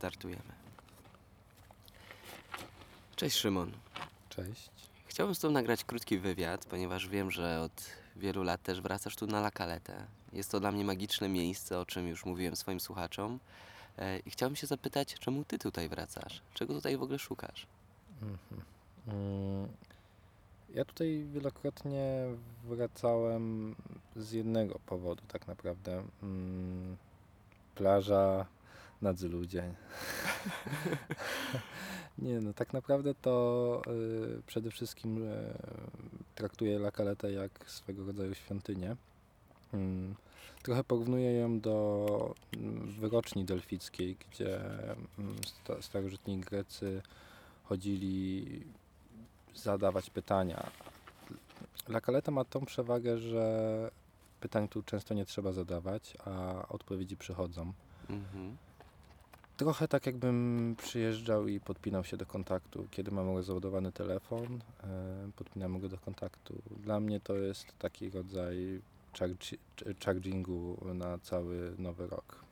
Startujemy. Cześć Szymon. Cześć. Chciałbym z Tobą nagrać krótki wywiad, ponieważ wiem, że od wielu lat też wracasz tu na La Caletę. Jest to dla mnie magiczne miejsce, o czym już mówiłem swoim słuchaczom. E, I chciałbym się zapytać, czemu Ty tutaj wracasz? Czego tutaj w ogóle szukasz? Mhm. Mm, Ja tutaj wielokrotnie wracałem z jednego powodu, tak naprawdę. Mm, Plaża, nadzy ludzie. Nie, no tak naprawdę to y, przede wszystkim y, traktuję La Caletę jak swego rodzaju świątynię. Mm, Trochę porównuję ją do mm, wyroczni delfickiej, gdzie mm, sta- starożytni Grecy chodzili zadawać pytania. La Caleta ma tą przewagę, że pytań tu często nie trzeba zadawać, a odpowiedzi przychodzą. Mhm. Trochę tak jakbym przyjeżdżał i podpinał się do kontaktu. Kiedy mam rozładowany telefon, e, podpinamy go do kontaktu. Dla mnie to jest taki rodzaj chargi- chargingu na cały nowy rok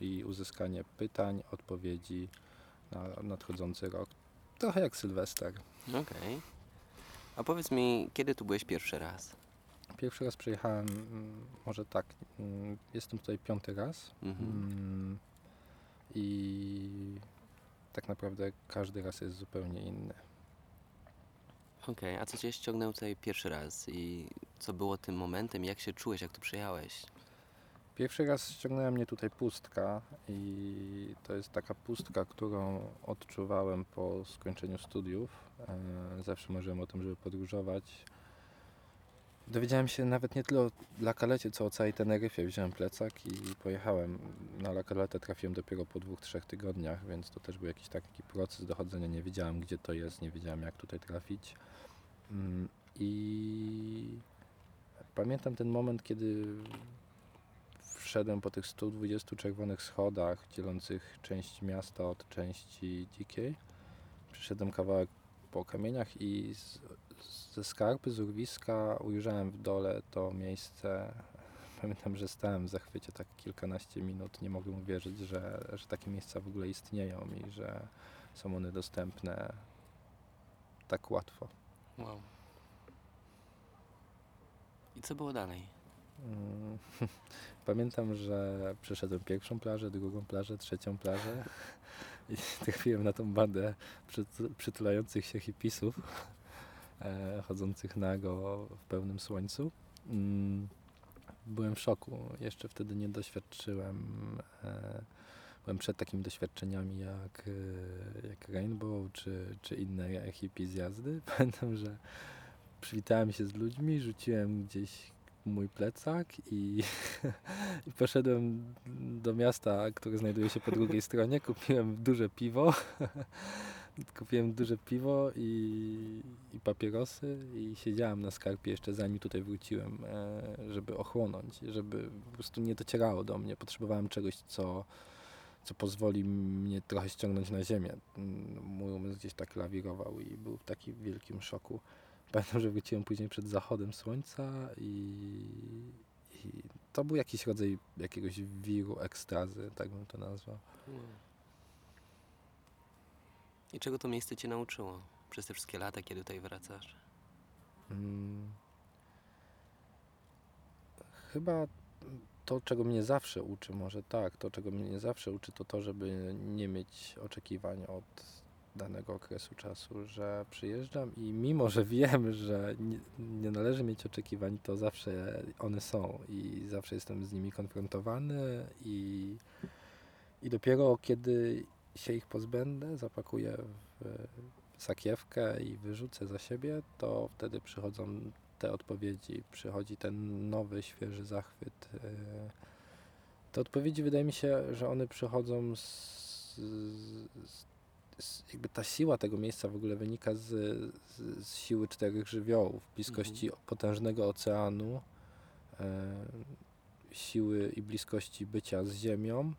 i uzyskanie pytań, odpowiedzi na nadchodzący rok. Trochę jak Sylwester. Okej. A powiedz mi, kiedy tu byłeś pierwszy raz? Pierwszy raz przyjechałem, mm, może tak, mm, jestem tutaj piąty raz Mhm. I tak naprawdę każdy raz jest zupełnie inny. Okej, a co Cię ściągnęło tutaj pierwszy raz i co było tym momentem? Jak się czułeś, jak tu przyjechałeś? Pierwszy raz ściągnęła mnie tutaj pustka i to jest taka pustka, którą odczuwałem po skończeniu studiów. E, Zawsze marzyłem o tym, żeby podróżować. Dowiedziałem się nawet nie tyle o La co o całej Teneryfie. Wziąłem plecak i pojechałem. Na La trafiłem dopiero po dwóch, trzech tygodniach, więc to też był jakiś taki proces dochodzenia. Nie wiedziałem, gdzie to jest, nie wiedziałem, jak tutaj trafić. Mm, I pamiętam ten moment, kiedy wszedłem po tych 120 czerwonych schodach dzielących część miasta od części dzikiej. Przyszedłem kawałek po kamieniach i z, ze skarpy, z urwiska ujrzałem w dole to miejsce. Pamiętam, że stałem w zachwycie tak kilkanaście minut. Nie mogłem uwierzyć, że, że takie miejsca w ogóle istnieją i że są one dostępne tak łatwo. Wow. I co było dalej? Mm, Pamiętam, że przeszedłem pierwszą plażę, drugą plażę, trzecią plażę trafiłem na tą bandę przytu- przytulających się hipisów, e, chodzących nago w pełnym słońcu. Mm, Byłem w szoku. Jeszcze wtedy nie doświadczyłem. e, Byłem przed takimi doświadczeniami jak, e, jak Rainbow czy, czy inne hippie zjazdy. Pamiętam, że przywitałem się z ludźmi, rzuciłem gdzieś mój plecak i, i poszedłem do miasta, które znajduje się po drugiej stronie. Kupiłem duże piwo. Kupiłem duże piwo i, i papierosy i siedziałem na skarpie jeszcze zanim tutaj wróciłem, e, żeby ochłonąć, żeby po prostu nie docierało do mnie. Potrzebowałem czegoś, co, co pozwoli mnie trochę ściągnąć na ziemię. Mój umysł gdzieś tak lawirował i był w takim wielkim szoku. Pamiętam, że wróciłem później przed zachodem słońca i, i to był jakiś rodzaj jakiegoś wiru, ekstazy, tak bym to nazwał. I czego to miejsce Cię nauczyło przez te wszystkie lata, kiedy tutaj wracasz? Mm. Chyba to, czego mnie zawsze uczy, może tak, to, czego mnie zawsze uczy, to to, żeby nie mieć oczekiwań od danego okresu czasu, że przyjeżdżam i mimo, że wiem, że nie, nie należy mieć oczekiwań, to zawsze one są i zawsze jestem z nimi konfrontowany i, i dopiero kiedy się ich pozbędę, zapakuję w sakiewkę i wyrzucę za siebie, to wtedy przychodzą te odpowiedzi, przychodzi ten nowy, świeży zachwyt. Te odpowiedzi wydaje mi się, że one przychodzą z, z jakby ta siła tego miejsca w ogóle wynika z, z, z siły czterech żywiołów, bliskości potężnego oceanu, e, siły i bliskości bycia z ziemią,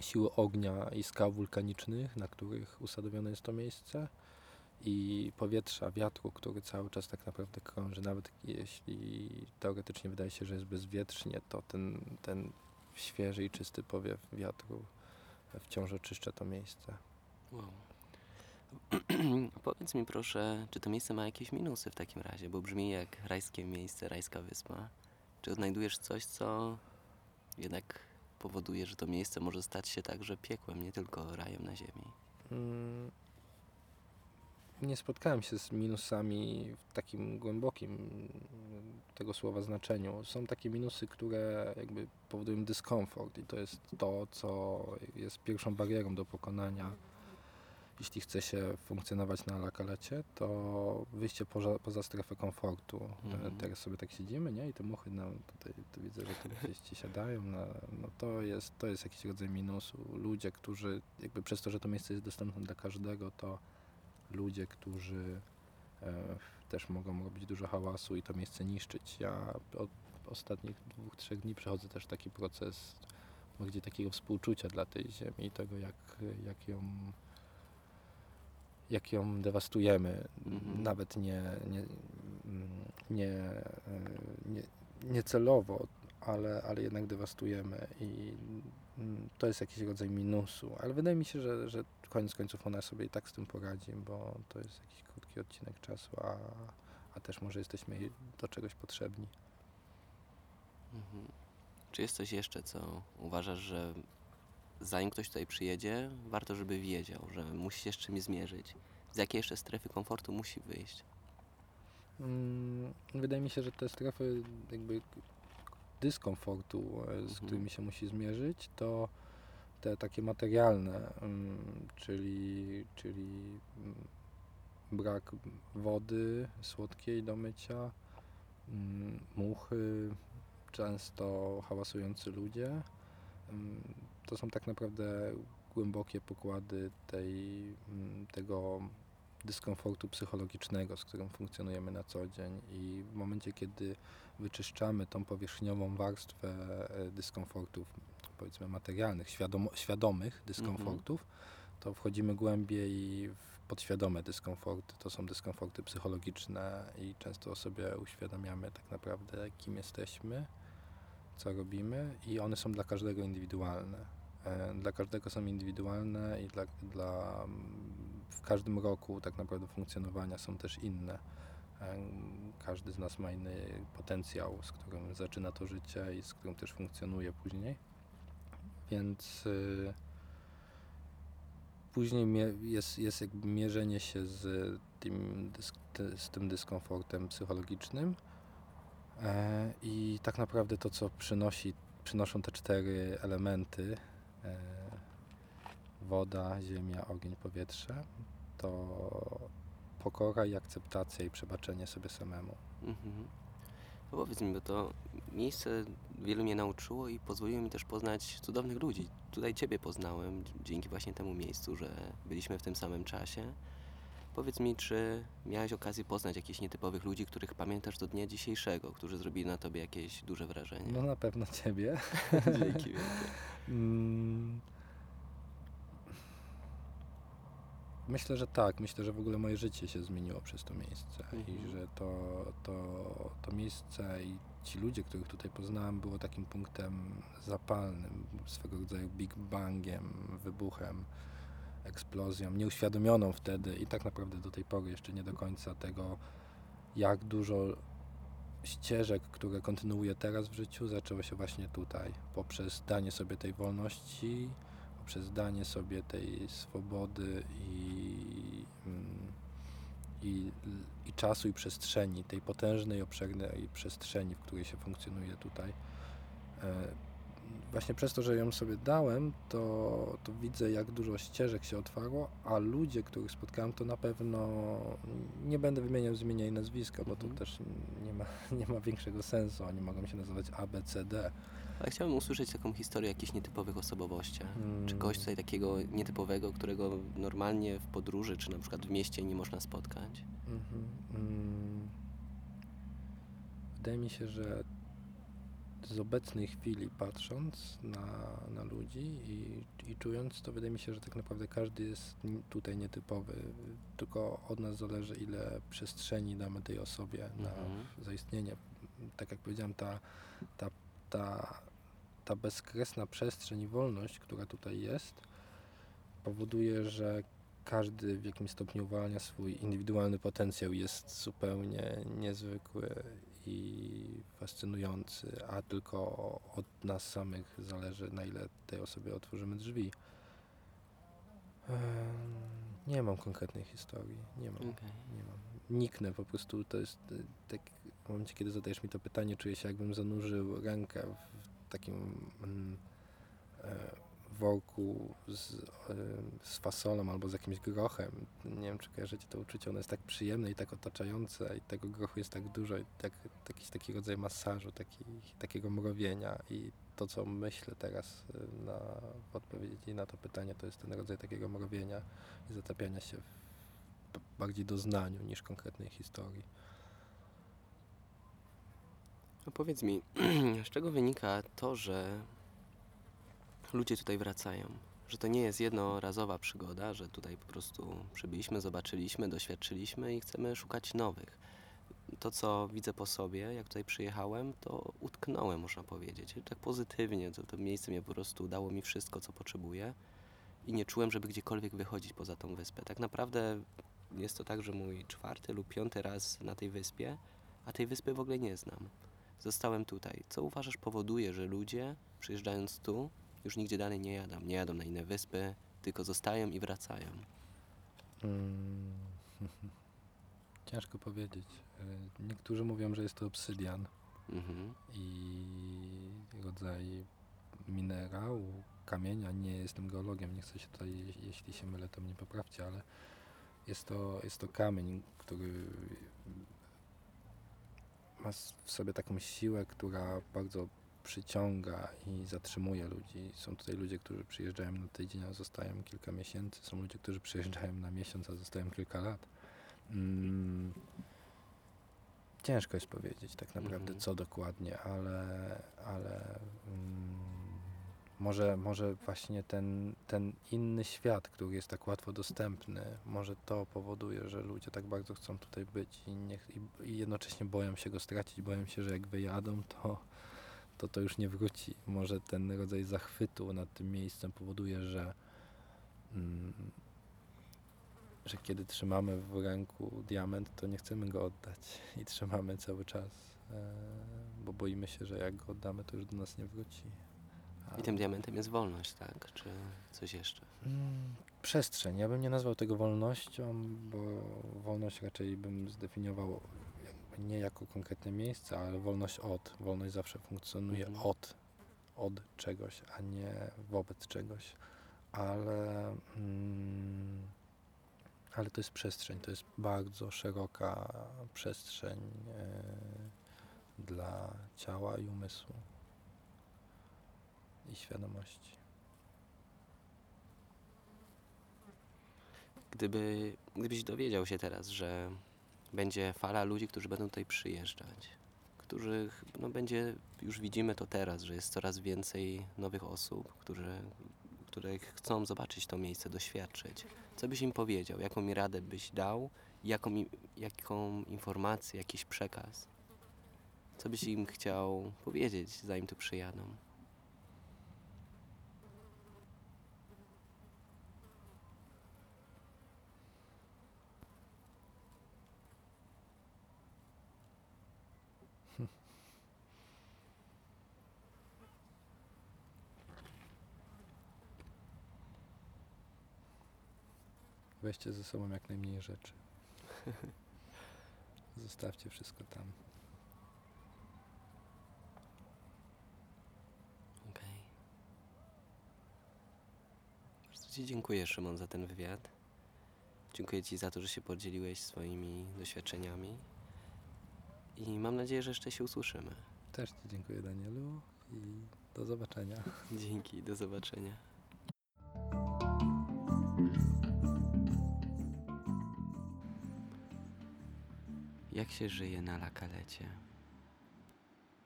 siły ognia i skał wulkanicznych, na których usadowione jest to miejsce i powietrza, wiatru, który cały czas tak naprawdę krąży. Nawet jeśli teoretycznie wydaje się, że jest bezwietrznie, to ten, ten świeży i czysty powiew wiatru wciąż oczyszcza to miejsce. Wow. Powiedz mi proszę, czy to miejsce ma jakieś minusy w takim razie, bo brzmi jak rajskie miejsce, rajska wyspa. Czy odnajdujesz coś, co jednak powoduje, że to miejsce może stać się także piekłem, nie tylko rajem na ziemi? Mm, Nie spotkałem się z minusami w takim głębokim tego słowa znaczeniu. Są takie minusy, które jakby powodują dyskomfort i to jest to, co jest pierwszą barierą do pokonania. Jeśli chce się funkcjonować na lakalecie, to wyjście poza, poza strefę komfortu. Mhm. Teraz sobie tak siedzimy, nie? I te muchy nam tutaj, tu widzę, że tu gdzieś ci siadają. Na, no to jest, to jest jakiś rodzaj minusu. Ludzie, którzy jakby przez to, że to miejsce jest dostępne dla każdego, to ludzie, którzy e, też mogą robić dużo hałasu i to miejsce niszczyć. Ja od ostatnich dwóch, trzech dni przechodzę też taki proces bardziej takiego współczucia dla tej ziemi i tego, jak, jak ją jak ją dewastujemy, Mhm. nawet nie, nie, mm, nie, e, nie, nie celowo, ale, ale jednak dewastujemy i mm, to jest jakiś rodzaj minusu, ale wydaje mi się, że, że koniec końców ona sobie i tak z tym poradzi, bo to jest jakiś krótki odcinek czasu, a, a też może jesteśmy do czegoś potrzebni. Mhm. Czy jest coś jeszcze, co uważasz, że zanim ktoś tutaj przyjedzie, warto, żeby wiedział, że musi się z czymś zmierzyć? Z jakiej jeszcze strefy komfortu musi wyjść? Mm, Wydaje mi się, że te strefy jakby dyskomfortu, e, z Mhm. którymi się musi zmierzyć, to te takie materialne, mm, czyli, czyli mm, brak wody słodkiej do mycia, mm, muchy, często hałasujący ludzie. Mm, To są tak naprawdę głębokie pokłady tej, mm, tego dyskomfortu psychologicznego, z którym funkcjonujemy na co dzień i w momencie, kiedy wyczyszczamy tą powierzchniową warstwę e, dyskomfortów, powiedzmy materialnych, świadomych dyskomfortów, to wchodzimy głębiej w podświadome dyskomforty. To są dyskomforty psychologiczne i często sobie uświadamiamy tak naprawdę, kim jesteśmy, co robimy i one są dla każdego indywidualne. E, Dla każdego są indywidualne i dla, dla w każdym roku tak naprawdę funkcjonowania są też inne. Em, Każdy z nas ma inny potencjał, z którym zaczyna to życie i z którym też funkcjonuje później. Więc y, później jest, jest jakby mierzenie się z tym, z tym dyskomfortem psychologicznym. E, I tak naprawdę to, co przynosi, przynoszą te cztery elementy e, woda, ziemia, ogień, powietrze to pokora i akceptacja i przebaczenie sobie samemu. Mhm. No powiedz mi, bo to miejsce wielu mnie nauczyło i pozwoliło mi też poznać cudownych ludzi. Tutaj Ciebie poznałem dzięki właśnie temu miejscu, że byliśmy w tym samym czasie. Powiedz mi, czy miałeś okazję poznać jakichś nietypowych ludzi, których pamiętasz do dnia dzisiejszego, którzy zrobili na Tobie jakieś duże wrażenie? No na pewno ciebie. Dzięki wielkie. Mm. Myślę, że tak. Myślę, że w ogóle moje życie się zmieniło przez to miejsce i Mhm. że to, to, to miejsce i ci ludzie, których tutaj poznałem, było takim punktem zapalnym, swego rodzaju Big Bangiem, wybuchem, eksplozją, nieuświadomioną wtedy i tak naprawdę do tej pory jeszcze nie do końca tego, jak dużo ścieżek, które kontynuuję teraz w życiu, zaczęło się właśnie tutaj, poprzez danie sobie tej wolności, poprzez danie sobie tej swobody i, mm, i, i czasu i przestrzeni, tej potężnej, obszernej przestrzeni, w której się funkcjonuje tutaj. Właśnie przez to, że ją sobie dałem, to, to widzę, jak dużo ścieżek się otwarło, a ludzie, których spotkałem, to na pewno nie będę wymieniał z imienia i nazwiska, bo to Mhm. też nie ma, nie ma większego sensu. Oni mogą się nazywać A, B, C, D. Ale chciałbym usłyszeć taką historię jakichś nietypowych osobowościach. Czy Mm. kogoś tutaj takiego nietypowego, którego normalnie w podróży, czy na przykład w mieście nie można spotkać? Mhm, mm. Wydaje mi się, że z obecnej chwili patrząc na, na ludzi i, i czując, to wydaje mi się, że tak naprawdę każdy jest tutaj nietypowy. Tylko od nas zależy, ile przestrzeni damy tej osobie na Mhm. zaistnienie. Tak jak powiedziałem, ta, ta, ta, ta bezkresna przestrzeń i wolność, która tutaj jest, powoduje, że każdy w jakimś stopniu uwalnia swój indywidualny potencjał, jest zupełnie niezwykły i fascynujący, a tylko od nas samych zależy, na ile tej osobie otworzymy drzwi. Nie mam konkretnej historii, nie mam. Okej. Nie mam. Niknę po prostu, to jest y, tak, w momencie, kiedy zadajesz mi to pytanie, czuję się jakbym zanurzył rękę w takim mm, e, worku z, z fasolą albo z jakimś grochem. Nie wiem, czy kojarzycie to uczucie, ono jest tak przyjemne i tak otaczające i tego grochu jest tak dużo i tak, jakiś taki rodzaj masażu, taki, takiego mrowienia i to, co myślę teraz na, w odpowiedzi na to pytanie, to jest ten rodzaj takiego mrowienia i zatapiania się w bardziej doznaniu niż konkretnej historii. No powiedz mi, z czego wynika to, że ludzie tutaj wracają? Że to nie jest jednorazowa przygoda, że tutaj po prostu przybyliśmy, zobaczyliśmy, doświadczyliśmy i chcemy szukać nowych. To, co widzę po sobie, jak tutaj przyjechałem, to utknąłem, można powiedzieć. Tak pozytywnie, to, to miejsce mnie po prostu dało mi wszystko, co potrzebuję i nie czułem, żeby gdziekolwiek wychodzić poza tą wyspę. Tak naprawdę jest to tak, że mój czwarty lub piąty raz na tej wyspie, a tej wyspy w ogóle nie znam. Zostałem tutaj. Co uważasz powoduje, że ludzie przyjeżdżając tu już nigdzie dalej nie jadą? Nie jadą na inne wyspy, tylko zostają i wracają. Mm. Ciężko powiedzieć. Y, Niektórzy mówią, że jest to obsydian Mhm. i rodzaj minerału, kamienia. Nie jestem geologiem, nie chcę się tutaj, je- jeśli się mylę, to mnie poprawcie, ale jest to, jest to kamień, który ma w sobie taką siłę, która bardzo przyciąga i zatrzymuje ludzi. Są tutaj ludzie, którzy przyjeżdżają na tydzień, a zostają kilka miesięcy. Są ludzie, którzy przyjeżdżają na miesiąc, a zostają kilka lat. Mm. Ciężko jest powiedzieć tak naprawdę, Mhm. co dokładnie, ale, ale mm, może, może właśnie ten, ten inny świat, który jest tak łatwo dostępny, może to powoduje, że ludzie tak bardzo chcą tutaj być i, nie, i, i jednocześnie boją się go stracić, boją się, że jak wyjadą, to, to to już nie wróci. Może ten rodzaj zachwytu nad tym miejscem powoduje, że, mm, że kiedy trzymamy w ręku diament, to nie chcemy go oddać i trzymamy cały czas, e, bo boimy się, że jak go oddamy, to już do nas nie wróci. I tym diamentem jest wolność, tak? Czy coś jeszcze? Mm, Przestrzeń. Ja bym nie nazwał tego wolnością, bo wolność raczej bym zdefiniował nie jako konkretne miejsce, ale wolność od. Wolność zawsze funkcjonuje Mhm. od, od czegoś, a nie wobec czegoś. Ale, mm, ale to jest przestrzeń, to jest bardzo szeroka przestrzeń e, dla ciała i umysłu i świadomości. Gdyby, gdybyś dowiedział się teraz, że będzie fala ludzi, którzy będą tutaj przyjeżdżać, których no będzie, już widzimy to teraz, że jest coraz więcej nowych osób, którzy, które chcą zobaczyć to miejsce, doświadczyć. Co byś im powiedział? Jaką mi radę byś dał? Jaką, jaką informację, jakiś przekaz? Co byś im chciał powiedzieć, zanim tu przyjadą? Weźcie ze sobą jak najmniej rzeczy. Zostawcie wszystko tam. Okej. Bardzo Ci dziękuję, Szymon, za ten wywiad. Dziękuję Ci za to, że się podzieliłeś swoimi doświadczeniami. I mam nadzieję, że jeszcze się usłyszymy. Też Ci dziękuję, Danielu, i do zobaczenia. Dzięki, do zobaczenia. Jak się żyje na lakalecie?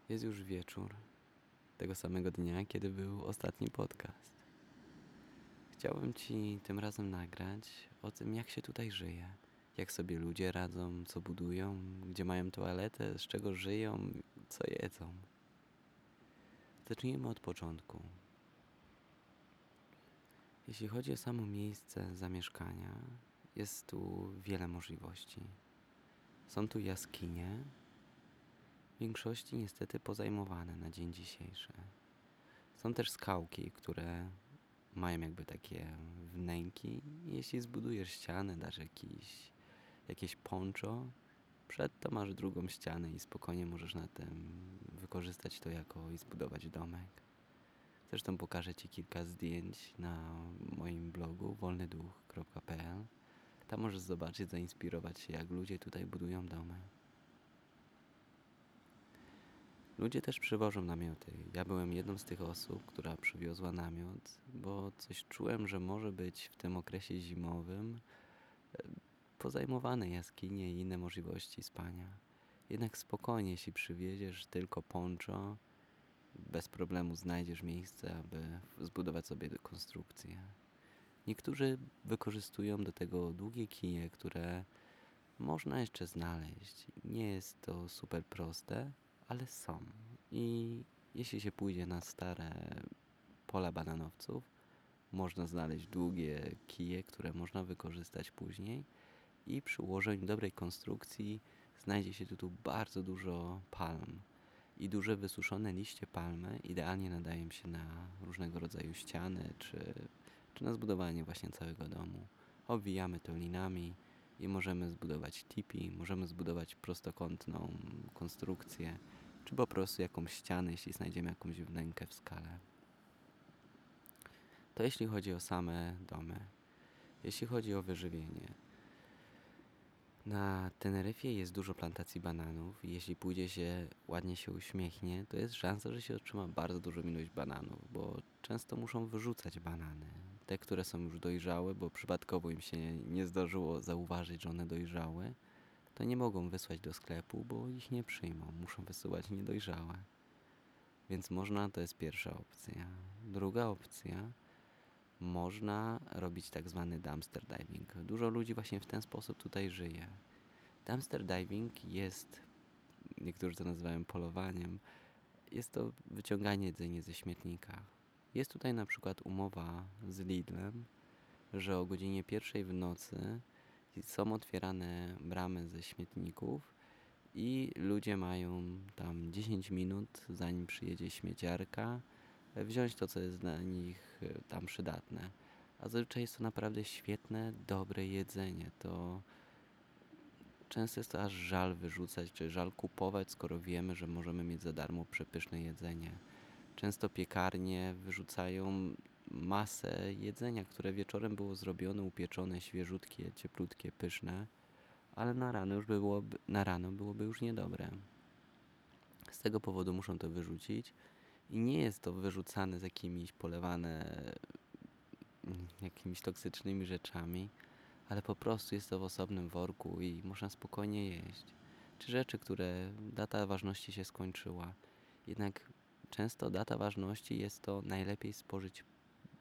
Jest już wieczór tego samego dnia, kiedy był ostatni podcast. Chciałbym Ci tym razem nagrać o tym, jak się tutaj żyje, jak sobie ludzie radzą, co budują, gdzie mają toaletę, z czego żyją, co jedzą. Zacznijmy od początku. Jeśli chodzi o samo miejsce zamieszkania, jest tu wiele możliwości. Są tu jaskinie, w większości niestety pozajmowane na dzień dzisiejszy. Są też skałki, które mają jakby takie wnęki. Jeśli zbudujesz ścianę, dasz jakiś, jakieś poncho, przed to masz drugą ścianę i spokojnie możesz na tym wykorzystać to jako i zbudować domek. Zresztą pokażę Ci kilka zdjęć na moim blogu wolnyduch.pl. Tam możesz zobaczyć, zainspirować się, jak ludzie tutaj budują domy. Ludzie też przywożą namioty. Ja byłem jedną z tych osób, która przywiozła namiot, bo coś czułem, że może być w tym okresie zimowym e, pozajmowane jaskinie i inne możliwości spania. Jednak spokojnie, jeśli przywieziesz tylko poncho, bez problemu znajdziesz miejsce, aby zbudować sobie konstrukcję. Niektórzy wykorzystują do tego długie kije, które można jeszcze znaleźć. Nie jest to super proste, ale są. I jeśli się pójdzie na stare pola bananowców, można znaleźć długie kije, które można wykorzystać później i przy ułożeniu dobrej konstrukcji znajdzie się tu, bardzo dużo palm. I duże wysuszone liście palmy idealnie nadają się na różnego rodzaju ściany czy, czy na zbudowanie właśnie całego domu. Obwijamy to linami i możemy zbudować tipi, możemy zbudować prostokątną konstrukcję, czy po prostu jakąś ścianę, jeśli znajdziemy jakąś wnękę w skale. To jeśli chodzi o same domy. Jeśli chodzi o wyżywienie. Na Teneryfie jest dużo plantacji bananów i jeśli pójdzie się, ładnie się uśmiechnie, to jest szansa, że się otrzyma bardzo dużą ilość bananów, bo często muszą wyrzucać banany. Te, które są już dojrzałe, bo przypadkowo im się nie zdarzyło zauważyć, że one dojrzały, to nie mogą wysłać do sklepu, bo ich nie przyjmą. Muszą wysyłać niedojrzałe. Więc można, to jest pierwsza opcja. Druga opcja, można robić tak zwany dumpster diving. Dużo ludzi właśnie w ten sposób tutaj żyje. Dumpster diving jest, niektórzy to nazywają polowaniem, jest to wyciąganie jedzenia ze śmietnika. Jest tutaj na przykład umowa z Lidlem, że o godzinie pierwszej w nocy są otwierane bramy ze śmietników i ludzie mają tam 10 minut, zanim przyjedzie śmieciarka, wziąć to, co jest dla nich e, tam przydatne. A zazwyczaj jest to naprawdę świetne, dobre jedzenie. To często jest to aż żal wyrzucać, czy żal kupować, skoro wiemy, że możemy mieć za darmo przepyszne jedzenie. Często piekarnie wyrzucają masę jedzenia, które wieczorem było zrobione, upieczone, świeżutkie, cieplutkie, pyszne, ale na rano już byłoby, na rano byłoby już niedobre. Z tego powodu muszą to wyrzucić i nie jest to wyrzucane z jakimiś polewane jakimiś toksycznymi rzeczami, ale po prostu jest to w osobnym worku i można spokojnie jeść. Czy rzeczy, które data ważności się skończyła. Jednak często data ważności jest to najlepiej spożyć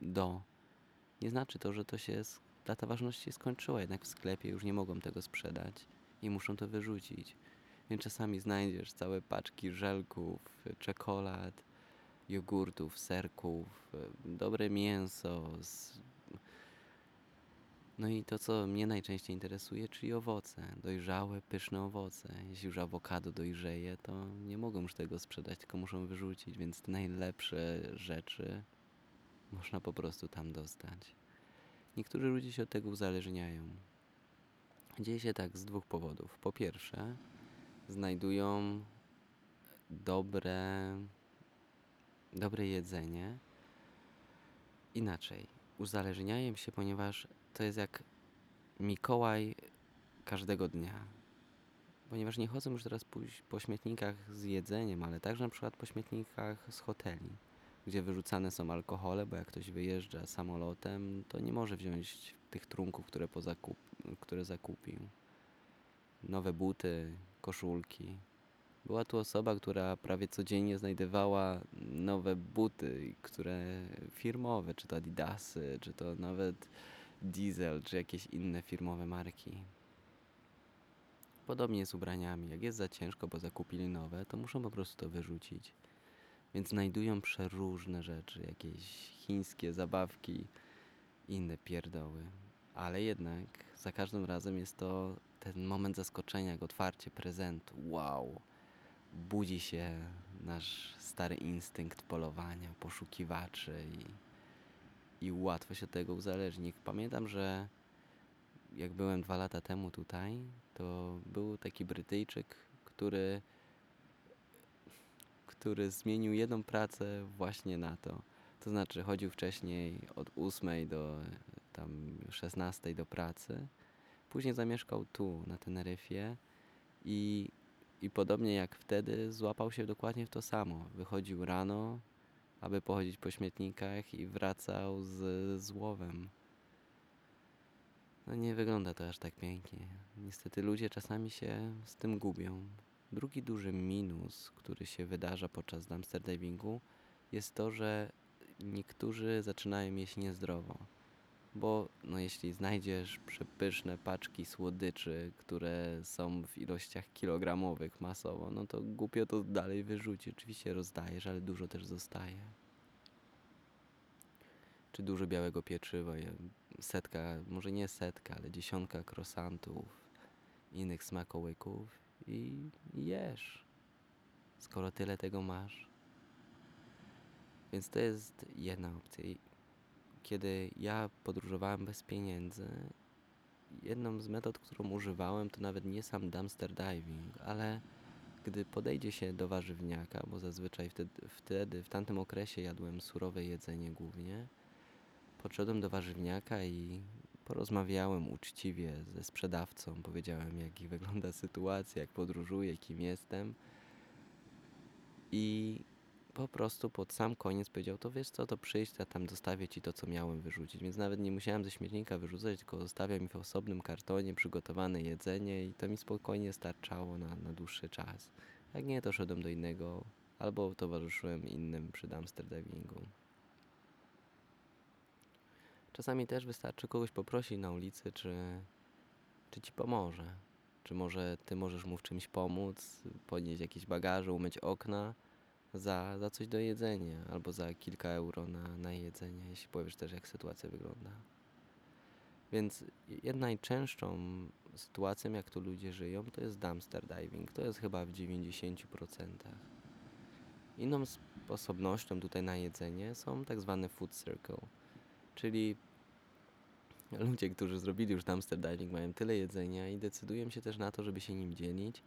do. Nie znaczy to, że to się data ważności skończyła, jednak w sklepie już nie mogą tego sprzedać i muszą to wyrzucić. Więc czasami znajdziesz całe paczki żelków, czekolad, jogurtów, serków, dobre mięso. No i to, co mnie najczęściej interesuje, czyli owoce. Dojrzałe, pyszne owoce. Jeśli już awokado dojrzeje, to nie mogą już tego sprzedać, tylko muszą wyrzucić, więc te najlepsze rzeczy można po prostu tam dostać. Niektórzy ludzie się od tego uzależniają. Dzieje się tak z dwóch powodów. Po pierwsze, znajdują dobre, dobre jedzenie. Inaczej, uzależniają się, ponieważ to jest jak Mikołaj każdego dnia. Ponieważ nie chodzą już teraz po śmietnikach z jedzeniem, ale także na przykład po śmietnikach z hoteli gdzie wyrzucane są alkohole, bo jak ktoś wyjeżdża samolotem, to nie może wziąć tych trunków, które, które zakupił. Nowe buty, koszulki. Była tu osoba, która prawie codziennie znajdowała nowe buty, które firmowe, czy to Adidasy, czy to nawet Diesel, czy jakieś inne firmowe marki. Podobnie z ubraniami. Jak jest za ciężko, bo zakupili nowe, to muszą po prostu to wyrzucić. Więc znajdują przeróżne rzeczy, jakieś chińskie zabawki inne pierdoły. Ale jednak za każdym razem jest to ten moment zaskoczenia, jak otwarcie prezentu. Wow! Budzi się nasz stary instynkt polowania, poszukiwaczy i, i łatwo się od tego uzależnić. Pamiętam, że jak byłem dwa lata temu tutaj, to był taki Brytyjczyk, który, który zmienił jedną pracę właśnie na to. To znaczy chodził wcześniej od 8 do tam 16 do pracy. Później zamieszkał tu na Teneryfie i, i podobnie jak wtedy złapał się dokładnie w to samo. Wychodził rano, aby pochodzić po śmietnikach i wracał z złowem. No nie wygląda to aż tak pięknie. Niestety ludzie czasami się z tym gubią. Drugi duży minus, który się wydarza podczas dumpster divingu, jest to, że niektórzy zaczynają jeść niezdrowo. Bo no, jeśli znajdziesz przepyszne paczki słodyczy, które są w ilościach kilogramowych masowo, no to głupio to dalej wyrzucić. Oczywiście rozdajesz, ale dużo też zostaje. Czy dużo białego pieczywa, setka, może nie setka, ale dziesiątka krosantów, innych smakołyków i jesz. Skoro tyle tego masz. Więc to jest jedna opcja. Kiedy ja podróżowałem bez pieniędzy, jedną z metod, którą używałem, to nawet nie sam dumpster diving, ale gdy podejdzie się do warzywniaka, bo zazwyczaj wtedy, wtedy w tamtym okresie jadłem surowe jedzenie głównie, podszedłem do warzywniaka i porozmawiałem uczciwie ze sprzedawcą, powiedziałem jak wygląda sytuacja, jak podróżuję, kim jestem. I po prostu pod sam koniec powiedział, to wiesz co, to przyjdź, ja tam dostawię ci to, co miałem wyrzucić. Więc nawet nie musiałem ze śmietnika wyrzucać, tylko zostawiał mi w osobnym kartonie przygotowane jedzenie i to mi spokojnie starczało na, na dłuższy czas. Jak nie, to szedłem do innego albo towarzyszyłem innym przy dumpster divingu. Czasami też wystarczy kogoś poprosić na ulicy, czy, czy ci pomoże. Czy może ty możesz mu w czymś pomóc, podnieść jakieś bagaże, umyć okna za, za coś do jedzenia albo za kilka euro na, na jedzenie, jeśli powiesz też jak sytuacja wygląda. Więc jed- najczęstszą sytuacją, jak tu ludzie żyją, to jest dumpster diving. To jest chyba w 90%. Inną sposobnością tutaj na jedzenie są tak zwane food circle, czyli ludzie, którzy zrobili już dumpster diving, mają tyle jedzenia i decydują się też na to, żeby się nim dzielić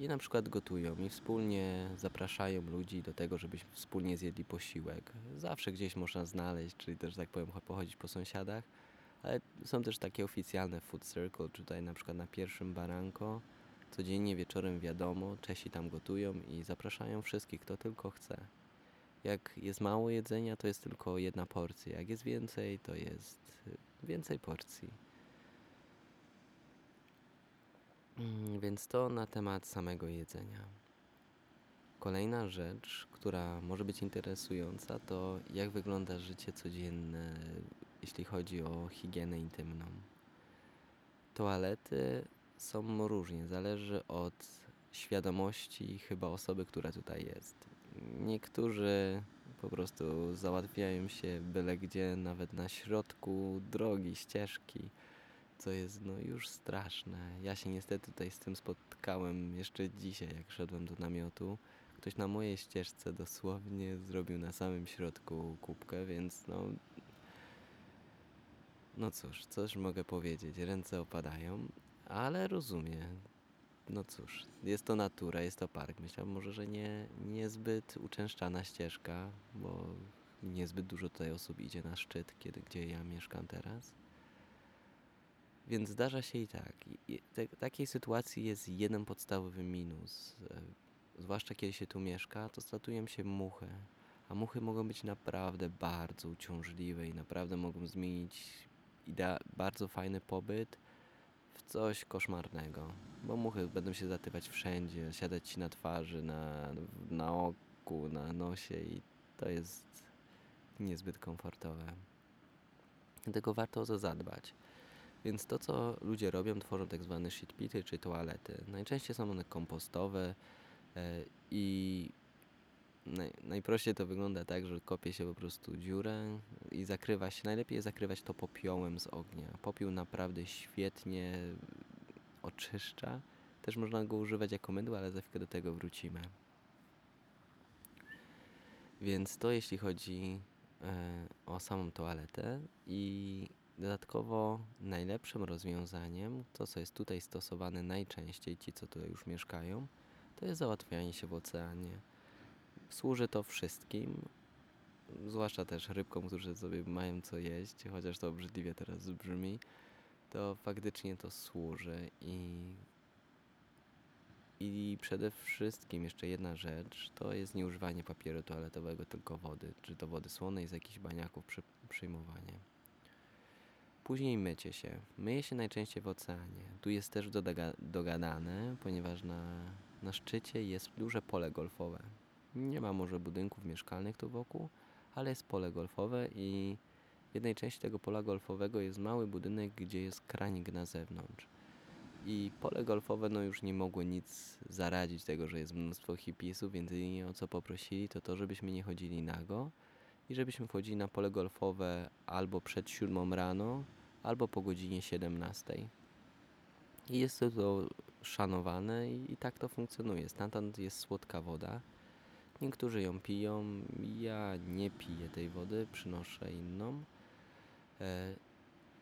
i na przykład gotują i wspólnie zapraszają ludzi do tego, żebyśmy wspólnie zjedli posiłek. Zawsze gdzieś można znaleźć, czyli też tak powiem pochodzić po sąsiadach, ale są też takie oficjalne food circle, tutaj na przykład na pierwszym baranko. Codziennie wieczorem wiadomo, Czesi tam gotują i zapraszają wszystkich, kto tylko chce. Jak jest mało jedzenia, to jest tylko jedna porcja. Jak jest więcej, to jest y, więcej porcji. Mm, Więc to na temat samego jedzenia. Kolejna rzecz, która może być interesująca, to jak wygląda życie codzienne, jeśli chodzi o higienę intymną. Toalety są różnie, zależy od świadomości chyba osoby, która tutaj jest. Niektórzy po prostu załatwiają się byle gdzie, nawet na środku drogi, ścieżki, co jest no już straszne. Ja się niestety tutaj z tym spotkałem jeszcze dzisiaj, jak szedłem do namiotu. Ktoś na mojej ścieżce dosłownie zrobił na samym środku kubkę, więc no. No cóż, coś mogę powiedzieć. Ręce opadają, ale rozumiem. No cóż, jest to natura, jest to park. Myślałem może, że nie niezbyt uczęszczana ścieżka, bo niezbyt dużo tutaj osób idzie na szczyt, kiedy, gdzie ja mieszkam teraz. Więc zdarza się i tak. I, te, takiej sytuacji jest jeden podstawowy minus. E, zwłaszcza kiedy się tu mieszka, to stratują się muchy. A muchy mogą być naprawdę bardzo uciążliwe i naprawdę mogą zmienić idea, bardzo fajny pobyt w coś koszmarnego. Bo muchy będą się zatywać wszędzie, siadać ci na twarzy, na, na oku, na nosie i to jest niezbyt komfortowe. Dlatego warto o to zadbać. Więc to, co ludzie robią, tworzą tak zwane shitpity czy toalety. Najczęściej są one kompostowe e, i naj, najprościej to wygląda tak, że kopie się po prostu dziurę i zakrywa się. Najlepiej jest zakrywać to popiołem z ognia. Popiół naprawdę świetnie oczyszcza. Też można go używać jako mydło, ale za chwilę do tego wrócimy. Więc to jeśli chodzi e, o samą toaletę i dodatkowo najlepszym rozwiązaniem, to co jest tutaj stosowane najczęściej, ci co tutaj już mieszkają, to jest załatwianie się w oceanie. Służy to wszystkim, zwłaszcza też rybkom, którzy sobie mają co jeść, chociaż to obrzydliwie teraz brzmi, to faktycznie to służy i i przede wszystkim jeszcze jedna rzecz, to jest nieużywanie papieru toaletowego, tylko wody, czy to wody słonej z jakichś baniaków przy, przyjmowanie. Później mycie się. Myje się najczęściej w oceanie. Tu jest też dodaga- dogadane, ponieważ na, na szczycie jest duże pole golfowe. Nie ma może budynków mieszkalnych tu wokół, ale jest pole golfowe i w jednej części tego pola golfowego jest mały budynek, gdzie jest kranik na zewnątrz. I pole golfowe no już nie mogło nic zaradzić tego, że jest mnóstwo hipisów, więc jedynie o co poprosili to to, żebyśmy nie chodzili nago i żebyśmy wchodzili na pole golfowe albo przed siódmą rano, albo po godzinie 17. I jest to, szanowane i, i tak to funkcjonuje. Stamtąd jest słodka woda. Niektórzy ją piją, ja nie piję tej wody, przynoszę inną. E,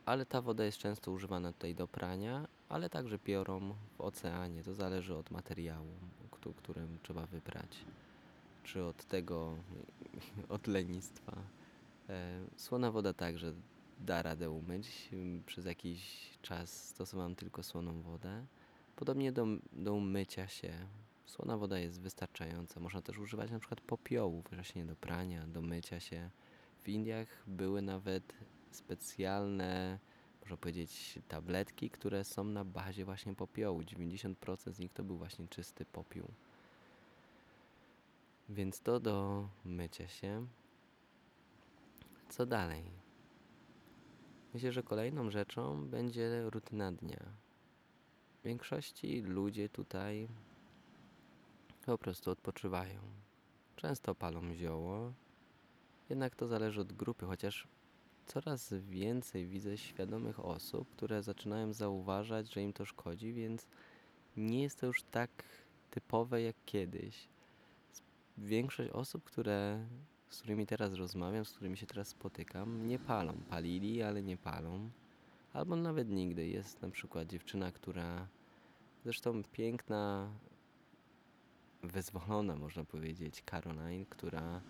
ale ta woda jest często używana tutaj do prania, ale także biorą w oceanie. To zależy od materiału, któ- którym trzeba wybrać. Czy od tego, od lenistwa. E, Słona woda także da radę umyć. Przez jakiś czas stosowałem tylko słoną wodę. Podobnie do, do umycia się. Słona woda jest wystarczająca. Można też używać na przykład popiołów właśnie do prania, do mycia się. W Indiach były nawet specjalne, można powiedzieć, tabletki, które są na bazie właśnie popiołu. 90% z nich to był właśnie czysty popiół. Więc to do mycia się. Co dalej? Myślę, że kolejną rzeczą będzie rutyna dnia. W większości ludzie tutaj po prostu odpoczywają. Często palą zioło, jednak to zależy od grupy, chociaż coraz więcej widzę świadomych osób, które zaczynają zauważać, że im to szkodzi, więc nie jest to już tak typowe jak kiedyś. Większość osób, które, z którymi teraz rozmawiam, z którymi się teraz spotykam, nie palą. Palili, ale nie palą. Albo nawet nigdy. Jest na przykład dziewczyna, która zresztą piękna, wyzwolona, można powiedzieć, Caroline, która,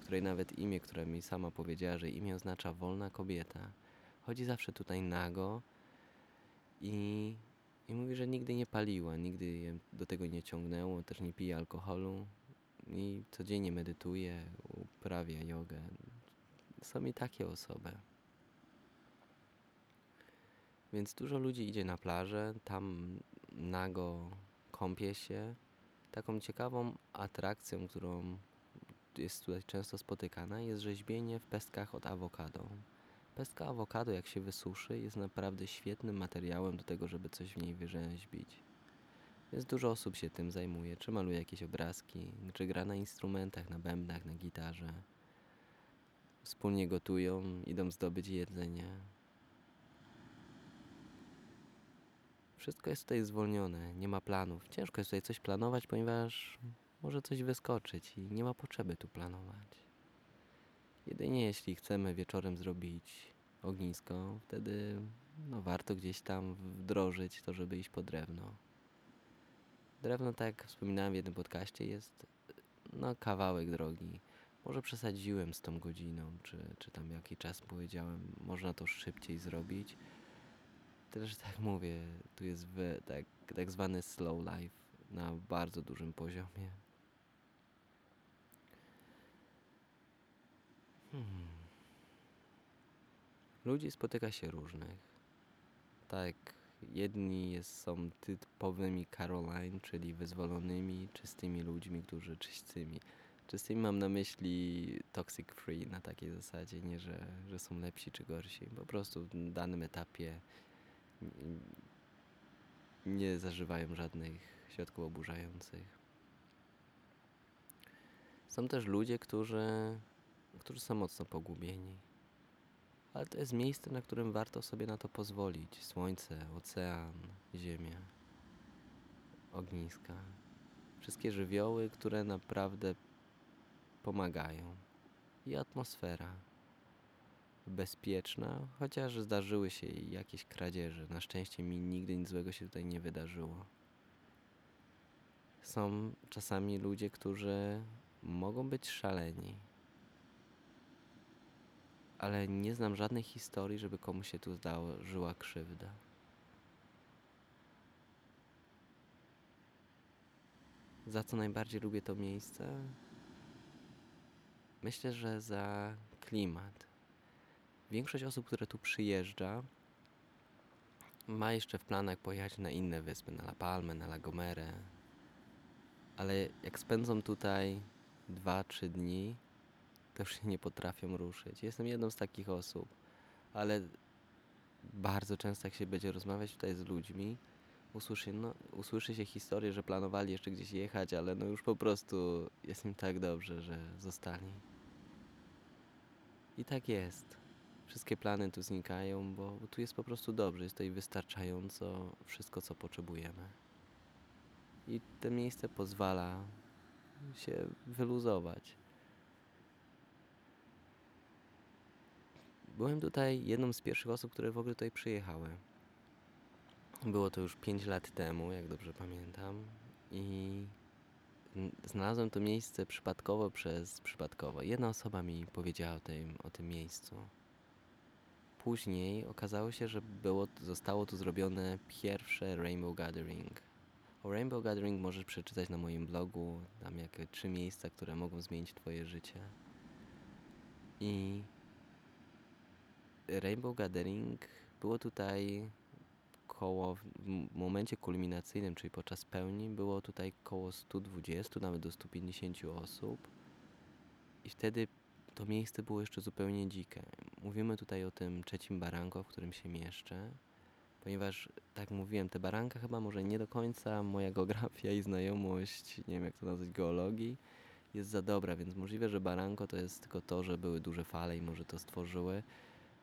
której nawet imię, która mi sama powiedziała, że imię oznacza wolna kobieta. Chodzi zawsze tutaj nago i, i mówi, że nigdy nie paliła, nigdy do tego nie ciągnęło, też nie pije alkoholu i codziennie medytuje, uprawia jogę. Są i takie osoby. Więc dużo ludzi idzie na plażę, tam nago kąpie się. Taką ciekawą atrakcją, którą jest tutaj często spotykana, jest rzeźbienie w pestkach od awokado. Pestka awokado, jak się wysuszy, jest naprawdę świetnym materiałem do tego, żeby coś w niej wyrzeźbić. Więc dużo osób się tym zajmuje, czy maluje jakieś obrazki, czy gra na instrumentach, na bębnach, na gitarze. Wspólnie gotują, idą zdobyć jedzenie. Wszystko jest tutaj zwolnione, nie ma planów. Ciężko jest tutaj coś planować, ponieważ może coś wyskoczyć i nie ma potrzeby tu planować. Jedynie jeśli chcemy wieczorem zrobić ognisko, wtedy no, warto gdzieś tam wdrożyć to, żeby iść po drewno. Drewno, tak jak wspominałem w jednym podcaście, jest no, kawałek drogi. Może przesadziłem z tą godziną, czy, czy tam jaki czas powiedziałem, można to szybciej zrobić. Też tak mówię, tu jest w, tak, tak zwany slow life na bardzo dużym poziomie. Hmm. Ludzi spotyka się różnych. Tak, jedni jest, są typowymi Caroline, czyli wyzwolonymi, czystymi ludźmi, którzy czystymi. Czystymi mam na myśli toxic free na takiej zasadzie, nie że, że są lepsi czy gorsi. Po prostu w danym etapie nie zażywają żadnych środków oburzających. Są też ludzie, którzy, którzy są mocno pogubieni. Ale to jest miejsce, na którym warto sobie na to pozwolić. Słońce, ocean, ziemia, ogniska. Wszystkie żywioły, które naprawdę pomagają. I atmosfera. Bezpieczna, chociaż zdarzyły się jakieś kradzieże. Na szczęście mi nigdy nic złego się tutaj nie wydarzyło. Są czasami ludzie, którzy mogą być szaleni. Ale nie znam żadnej historii, żeby komuś się tu zdarzyła krzywda. Za co najbardziej lubię to miejsce? Myślę, że za klimat. Większość osób, które tu przyjeżdża, ma jeszcze w planach pojechać na inne wyspy, na La Palmę, na La Gomerę. Ale jak spędzą tutaj 2-3 dni, już się nie potrafią ruszyć. Jestem jedną z takich osób, ale bardzo często jak się będzie rozmawiać tutaj z ludźmi, usłyszy, no, usłyszy się historię, że planowali jeszcze gdzieś jechać, ale no już po prostu jest im tak dobrze, że zostali. I tak jest. Wszystkie plany tu znikają, bo bo tu jest po prostu dobrze, jest tutaj wystarczająco wszystko, co potrzebujemy. I to miejsce pozwala się wyluzować. Byłem tutaj jedną z pierwszych osób, które w ogóle tutaj przyjechały. Było to już 5 lat temu, jak dobrze pamiętam. I znalazłem to miejsce przypadkowo przez przypadkowo. Jedna osoba mi powiedziała o tym, o tym miejscu. Później okazało się, że było, zostało tu zrobione pierwsze Rainbow Gathering. O Rainbow Gathering możesz przeczytać na moim blogu. Tam jakie trzy miejsca, które mogą zmienić Twoje życie. I Rainbow Gathering było tutaj koło, w momencie kulminacyjnym, czyli podczas pełni, było tutaj koło 120, nawet do 150 osób. I wtedy to miejsce było jeszcze zupełnie dzikie. Mówimy tutaj o tym trzecim baranku, w którym się mieszczę, ponieważ, tak mówiłem, te baranka chyba może nie do końca moja geografia i znajomość, nie wiem jak to nazwać, geologii, jest za dobra, więc możliwe, że baranko to jest tylko to, że były duże fale i może to stworzyły.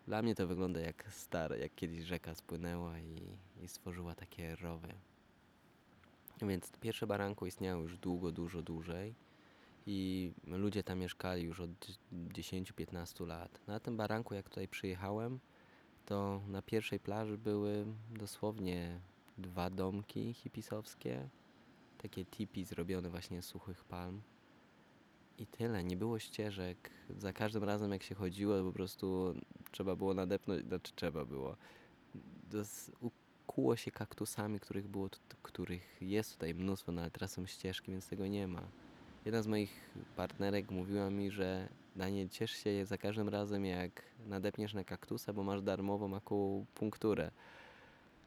Dla mnie to wygląda jak stare, jak kiedyś rzeka spłynęła i, i stworzyła takie rowy. Więc pierwsze baranko istniało już długo, dużo dłużej i ludzie tam mieszkali już od 10-15 lat. Na tym baranku, jak tutaj przyjechałem, to na pierwszej plaży były dosłownie dwa domki hipisowskie, takie tipi zrobione właśnie z suchych palm. I tyle, nie było ścieżek. Za każdym razem jak się chodziło, po prostu trzeba było nadepnąć, znaczy trzeba było. Ukuło się kaktusami, których było, których jest tutaj mnóstwo, no ale teraz są ścieżki, więc tego nie ma. Jedna z moich partnerek mówiła mi, że Daniel, ciesz się za każdym razem jak nadepniesz na kaktusa, bo masz darmową akupunkturę.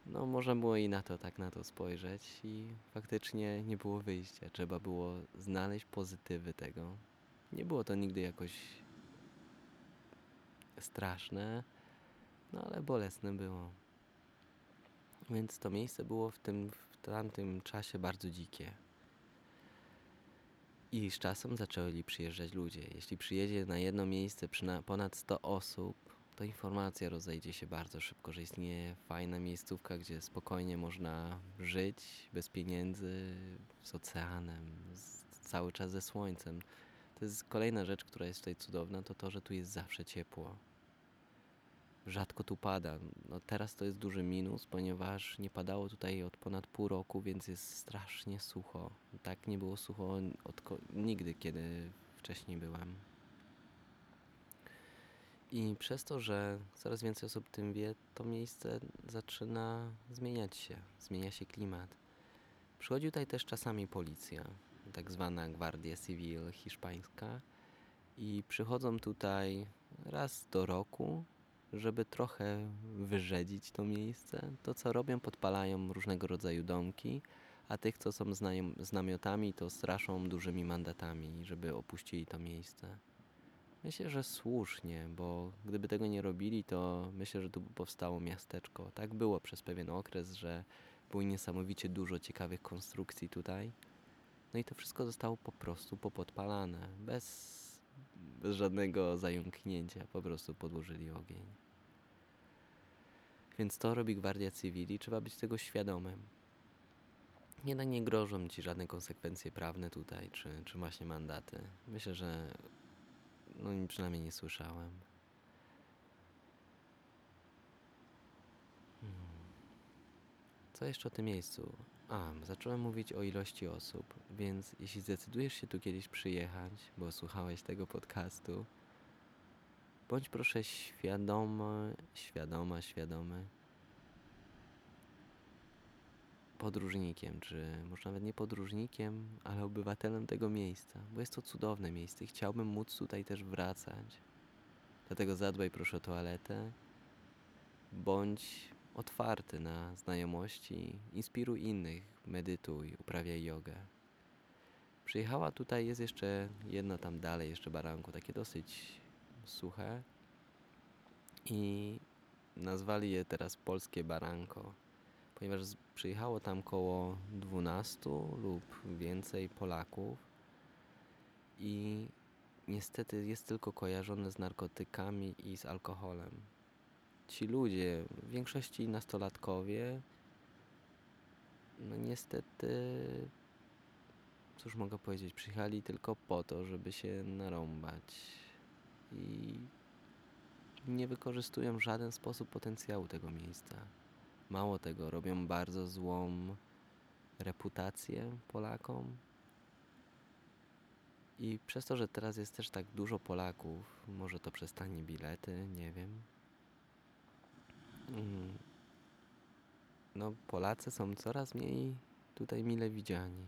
No można było i na to tak na to spojrzeć i faktycznie nie było wyjścia. Trzeba było znaleźć pozytywy tego. Nie było to nigdy jakoś straszne, no ale bolesne było. Więc to miejsce było w tym w tamtym czasie bardzo dzikie. I z czasem zaczęli przyjeżdżać ludzie. Jeśli przyjedzie na jedno miejsce ponad 100 osób, to informacja rozejdzie się bardzo szybko, że istnieje fajna miejscówka, gdzie spokojnie można żyć bez pieniędzy, z oceanem, z, cały czas ze słońcem. To jest kolejna rzecz, która jest tutaj cudowna, to to, że tu jest zawsze ciepło. Rzadko tu pada. No teraz to jest duży minus, ponieważ nie padało tutaj od ponad pół roku, więc jest strasznie sucho. Tak nie było sucho nigdy, kiedy wcześniej byłem. I przez to, że coraz więcej osób tym wie, to miejsce zaczyna zmieniać się, zmienia się klimat. Przychodzi tutaj też czasami policja, tak zwana Guardia Civil hiszpańska i przychodzą tutaj raz do roku, żeby trochę wyrzedzić to miejsce. To co robią, podpalają różnego rodzaju domki, a tych, co są z namiotami, to straszą dużymi mandatami, żeby opuścili to miejsce. Myślę, że słusznie, bo gdyby tego nie robili, to myślę, że tu by powstało miasteczko. Tak było przez pewien okres, że było niesamowicie dużo ciekawych konstrukcji tutaj. No i to wszystko zostało po prostu popodpalane, bez, bez żadnego zająknięcia, po prostu podłożyli ogień. Więc to robi Gwardia Cywili, trzeba być tego świadomym. Jednak nie grożą ci żadne konsekwencje prawne tutaj, czy, czy właśnie mandaty. Myślę, że no przynajmniej nie słyszałem. Hmm. Co jeszcze o tym miejscu? A, zacząłem mówić o ilości osób, więc jeśli zdecydujesz się tu kiedyś przyjechać, bo słuchałeś tego podcastu, bądź proszę świadomy, świadoma, świadomy podróżnikiem, czy może nawet nie podróżnikiem, ale obywatelem tego miejsca, bo jest to cudowne miejsce chciałbym móc tutaj też wracać. Dlatego zadbaj proszę o toaletę, bądź otwarty na znajomości, inspiruj innych, medytuj, uprawiaj jogę. Przyjechała tutaj, jest jeszcze jedno tam dalej, jeszcze baranku, takie dosyć suche. I nazwali je teraz polskie baranko, ponieważ przyjechało tam koło 12 lub więcej Polaków. I niestety jest tylko kojarzone z narkotykami i z alkoholem ci ludzie, w większości nastolatkowie, no niestety, cóż mogę powiedzieć, przyjechali tylko po to, żeby się narąbać i nie wykorzystują w żaden sposób potencjału tego miejsca. Mało tego, robią bardzo złą reputację Polakom. I przez to, że teraz jest też tak dużo Polaków, może to przez tanie bilety, nie wiem. No, Polacy są coraz mniej tutaj mile widziani.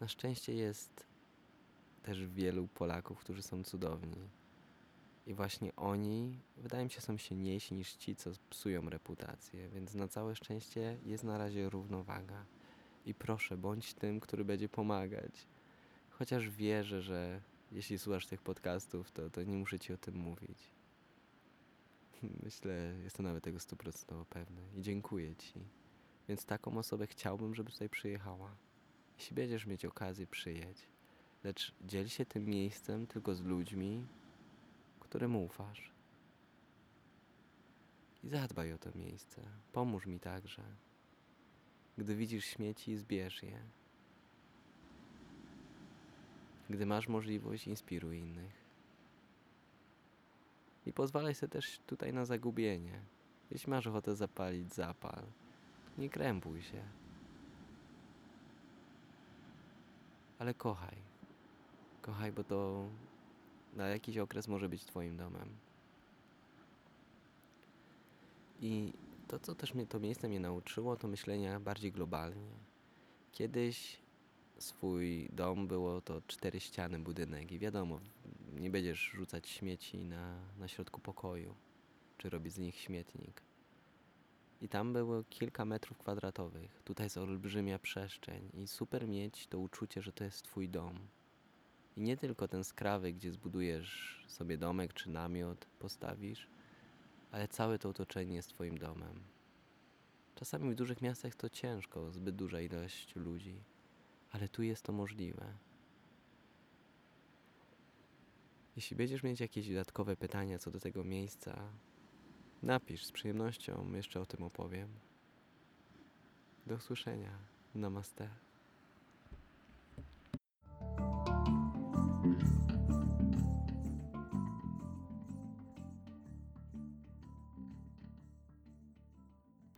Na szczęście jest też wielu Polaków, którzy są cudowni. I właśnie oni, wydaje mi się, są silniejsi niż ci, co psują reputację, więc na całe szczęście jest na razie równowaga. I proszę, bądź tym, który będzie pomagać. Chociaż wierzę, że jeśli słuchasz tych podcastów, to, to nie muszę ci o tym mówić. Myślę, jestem nawet tego stuprocentowo pewny i dziękuję Ci. Więc taką osobę chciałbym, żeby tutaj przyjechała. Jeśli będziesz mieć okazję, przyjedź. Lecz dziel się tym miejscem tylko z ludźmi, którym ufasz. I zadbaj o to miejsce. Pomóż mi także. Gdy widzisz śmieci, zbierz je. Gdy masz możliwość, inspiruj innych. I pozwalaj sobie też tutaj na zagubienie. Jeśli masz ochotę zapalić, zapal. Nie krępuj się. Ale kochaj. Kochaj, bo to na jakiś okres może być Twoim domem. I to, co też mnie to miejsce mnie nauczyło, to myślenia bardziej globalnie. Kiedyś swój dom było to cztery ściany budynek i wiadomo, nie będziesz rzucać śmieci na, na środku pokoju, czy robić z nich śmietnik. I tam było kilka metrów kwadratowych. Tutaj jest olbrzymia przestrzeń i super mieć to uczucie, że to jest twój dom. I nie tylko ten skrawek, gdzie zbudujesz sobie domek czy namiot, postawisz, ale całe to otoczenie jest twoim domem. Czasami w dużych miastach to ciężko, zbyt duża ilość ludzi, ale tu jest to możliwe. Jeśli będziesz mieć jakieś dodatkowe pytania co do tego miejsca, napisz z przyjemnością, jeszcze o tym opowiem. Do usłyszenia. Namaste.